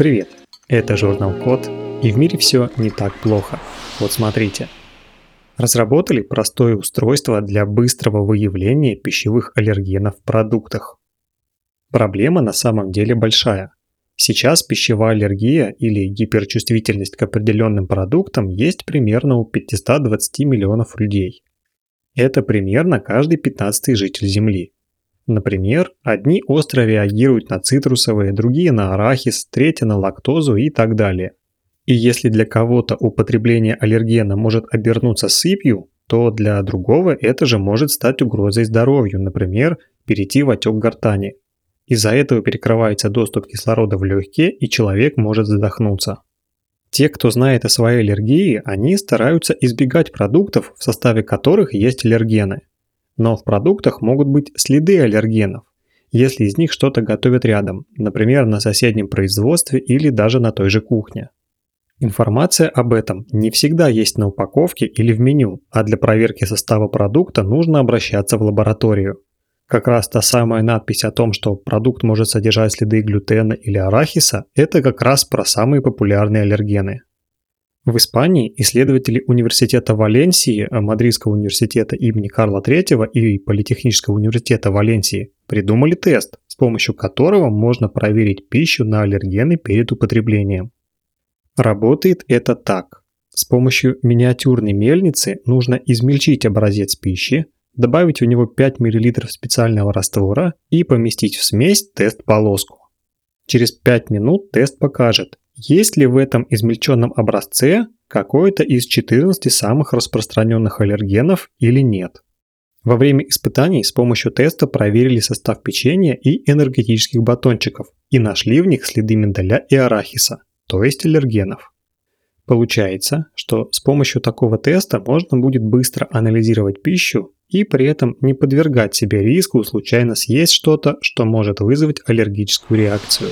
Привет, это журнал Код, и в мире все не так плохо. Вот смотрите. Разработали простое устройство для быстрого выявления пищевых аллергенов в продуктах. Проблема на самом деле большая. Сейчас пищевая аллергия или гиперчувствительность к определенным продуктам есть примерно у 520 миллионов людей. Это примерно каждый 15 житель Земли. Например, одни остро реагируют на цитрусовые, другие на арахис, третьи на лактозу и так далее. И если для кого-то употребление аллергена может обернуться сыпью, то для другого это же может стать угрозой здоровью, например, перейти в отек гортани. Из-за этого перекрывается доступ кислорода в легкие, и человек может задохнуться. Те, кто знает о своей аллергии, они стараются избегать продуктов, в составе которых есть аллергены. Но в продуктах могут быть следы аллергенов, если из них что-то готовят рядом, например, на соседнем производстве или даже на той же кухне. Информация об этом не всегда есть на упаковке или в меню, а для проверки состава продукта нужно обращаться в лабораторию. Как раз та самая надпись о том, что продукт может содержать следы глютена или арахиса, это как раз про самые популярные аллергены. В Испании исследователи Университета Валенсии, Мадридского университета имени Карла III и Политехнического университета Валенсии придумали тест, с помощью которого можно проверить пищу на аллергены перед употреблением. Работает это так. С помощью миниатюрной мельницы нужно измельчить образец пищи, добавить в него 5 мл специального раствора и поместить в смесь тест-полоску. Через 5 минут тест покажет, есть ли в этом измельченном образце какой-то из 14 самых распространенных аллергенов или нет. Во время испытаний с помощью теста проверили состав печенья и энергетических батончиков и нашли в них следы миндаля и арахиса, то есть аллергенов. Получается, что с помощью такого теста можно будет быстро анализировать пищу и при этом не подвергать себе риску случайно съесть что-то, что может вызвать аллергическую реакцию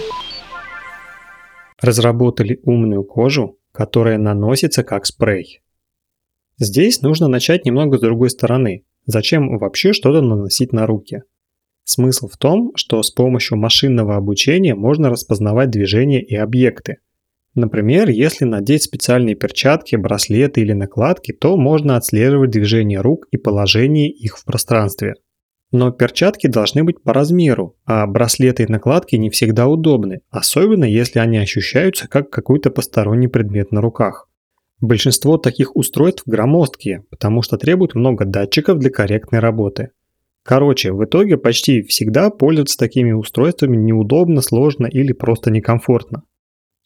разработали умную кожу, которая наносится как спрей. Здесь нужно начать немного с другой стороны. Зачем вообще что-то наносить на руки? Смысл в том, что с помощью машинного обучения можно распознавать движения и объекты. Например, если надеть специальные перчатки, браслеты или накладки, то можно отслеживать движение рук и положение их в пространстве – но перчатки должны быть по размеру, а браслеты и накладки не всегда удобны, особенно если они ощущаются как какой-то посторонний предмет на руках. Большинство таких устройств громоздкие, потому что требуют много датчиков для корректной работы. Короче, в итоге почти всегда пользоваться такими устройствами неудобно, сложно или просто некомфортно.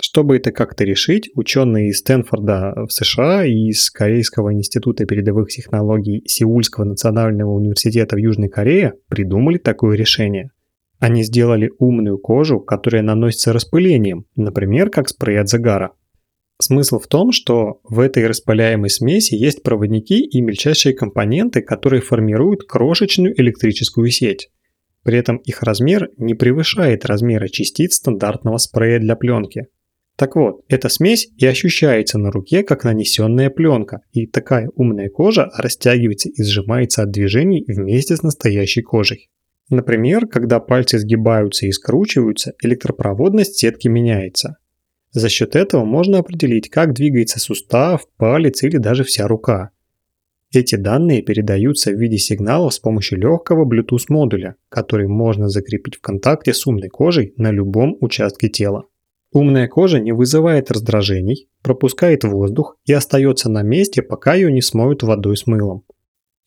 Чтобы это как-то решить, ученые из Стэнфорда в США и из Корейского института передовых технологий Сеульского национального университета в Южной Корее придумали такое решение. Они сделали умную кожу, которая наносится распылением, например, как спрей от загара. Смысл в том, что в этой распыляемой смеси есть проводники и мельчайшие компоненты, которые формируют крошечную электрическую сеть. При этом их размер не превышает размера частиц стандартного спрея для пленки. Так вот, эта смесь и ощущается на руке как нанесенная пленка, и такая умная кожа растягивается и сжимается от движений вместе с настоящей кожей. Например, когда пальцы сгибаются и скручиваются, электропроводность сетки меняется. За счет этого можно определить, как двигается сустав, палец или даже вся рука. Эти данные передаются в виде сигналов с помощью легкого Bluetooth модуля, который можно закрепить в контакте с умной кожей на любом участке тела. Умная кожа не вызывает раздражений, пропускает воздух и остается на месте, пока ее не смоют водой с мылом.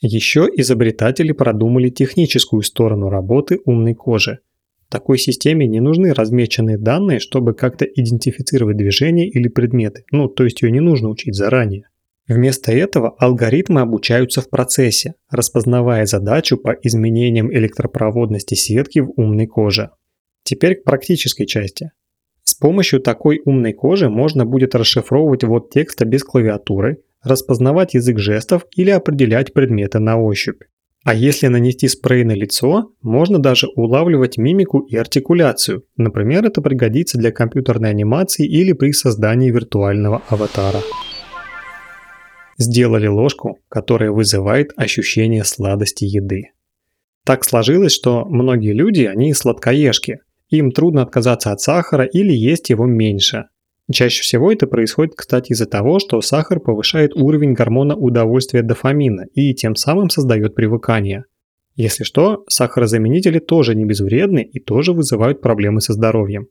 Еще изобретатели продумали техническую сторону работы умной кожи. Такой системе не нужны размеченные данные, чтобы как-то идентифицировать движения или предметы, ну то есть ее не нужно учить заранее. Вместо этого алгоритмы обучаются в процессе, распознавая задачу по изменениям электропроводности сетки в умной коже. Теперь к практической части. С помощью такой умной кожи можно будет расшифровывать ввод текста без клавиатуры, распознавать язык жестов или определять предметы на ощупь. А если нанести спрей на лицо, можно даже улавливать мимику и артикуляцию. Например, это пригодится для компьютерной анимации или при создании виртуального аватара. Сделали ложку, которая вызывает ощущение сладости еды. Так сложилось, что многие люди, они сладкоежки – Им трудно отказаться от сахара или есть его меньше. Чаще всего это происходит, кстати, из-за того, что сахар повышает уровень гормона удовольствия дофамина и тем самым создает привыкание. Если что, сахарозаменители тоже не безвредны и тоже вызывают проблемы со здоровьем.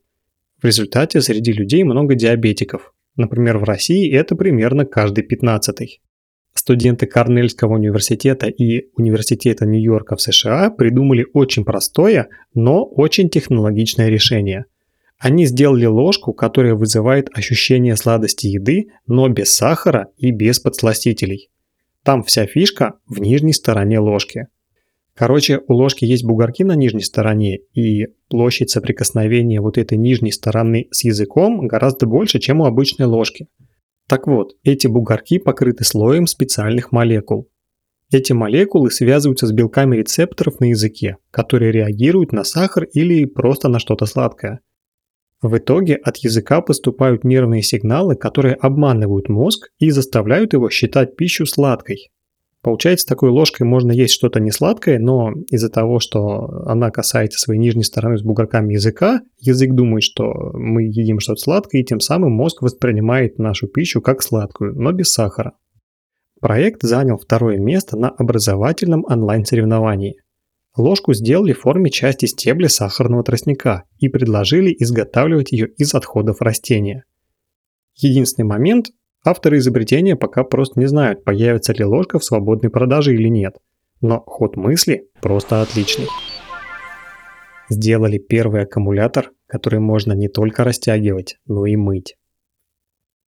В результате среди людей много диабетиков. Например, в России это примерно каждый пятнадцатый. Студенты Корнельского университета и Университета Нью-Йорка в США придумали очень простое, но очень технологичное решение – они сделали ложку, которая вызывает ощущение сладости еды, но без сахара и без подсластителей. Там вся фишка в нижней стороне ложки. Короче, у ложки есть бугорки на нижней стороне, и площадь соприкосновения вот этой нижней стороны с языком гораздо больше, чем у обычной ложки. Так вот, эти бугорки покрыты слоем специальных молекул. Эти молекулы связываются с белками рецепторов на языке, которые реагируют на сахар или просто на что-то сладкое. В итоге от языка поступают нервные сигналы, которые обманывают мозг и заставляют его считать пищу сладкой. Получается, такой ложкой можно есть что-то несладкое, но из-за того, что она касается своей нижней стороны с бугорками языка, язык думает, что мы едим что-то сладкое, и тем самым мозг воспринимает нашу пищу как сладкую, но без сахара. Проект занял второе место на образовательном онлайн-соревновании. Ложку сделали в форме части стебля сахарного тростника и предложили изготавливать ее из отходов растения. Единственный момент – авторы изобретения пока просто не знают, появится ли ложка в свободной продаже или нет. Но ход мысли просто отличный. Сделали первый аккумулятор, который можно не только растягивать, но и мыть.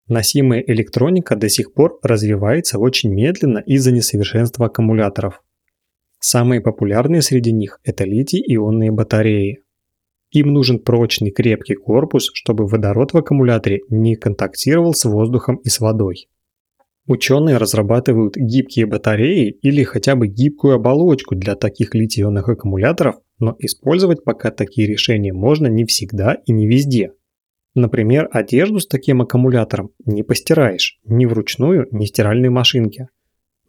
Носимая электроника до сих пор развивается очень медленно из-за несовершенства аккумуляторов – Самые популярные среди них – это литий-ионные батареи. Им нужен прочный крепкий корпус, чтобы водород в аккумуляторе не контактировал с воздухом и с водой. Ученые разрабатывают гибкие батареи или хотя бы гибкую оболочку для таких литий-ионных аккумуляторов, но использовать пока такие решения можно не всегда и не везде. Например, одежду с таким аккумулятором не постираешь ни вручную, ни в стиральной машинке.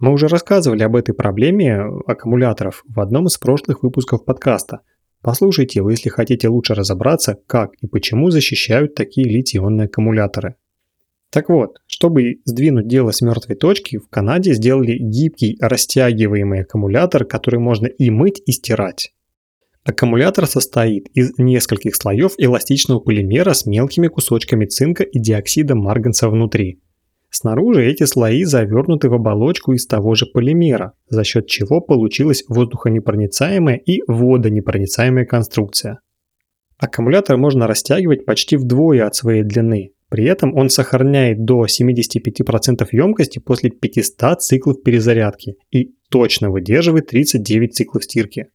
Мы уже рассказывали об этой проблеме аккумуляторов в одном из прошлых выпусков подкаста. Послушайте его, если хотите лучше разобраться, как и почему защищают такие литий-ионные аккумуляторы. Так вот, чтобы сдвинуть дело с мертвой точки, в Канаде сделали гибкий растягиваемый аккумулятор, который можно и мыть, и стирать. Аккумулятор состоит из нескольких слоев эластичного полимера с мелкими кусочками цинка и диоксида марганца внутри – Снаружи эти слои завернуты в оболочку из того же полимера, за счет чего получилась воздухонепроницаемая и водонепроницаемая конструкция. Аккумулятор можно растягивать почти вдвое от своей длины. При этом он сохраняет до 75% емкости после 500 циклов перезарядки и точно выдерживает 39 циклов стирки.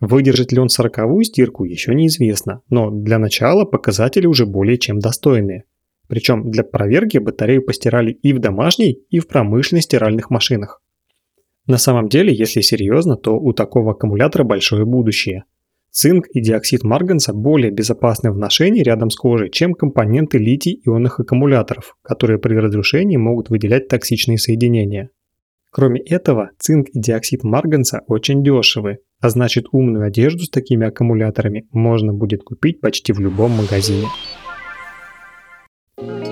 Выдержит ли он 40 стирку еще неизвестно, но для начала показатели уже более чем достойные – причем для проверки батарею постирали и в домашней, и в промышленных стиральных машинах. На самом деле, если серьезно, то у такого аккумулятора большое будущее. Цинк и диоксид марганца более безопасны в ношении рядом с кожей, чем компоненты литий-ионных аккумуляторов, которые при разрушении могут выделять токсичные соединения. Кроме этого, цинк и диоксид марганца очень дешевы, а значит умную одежду с такими аккумуляторами можно будет купить почти в любом магазине.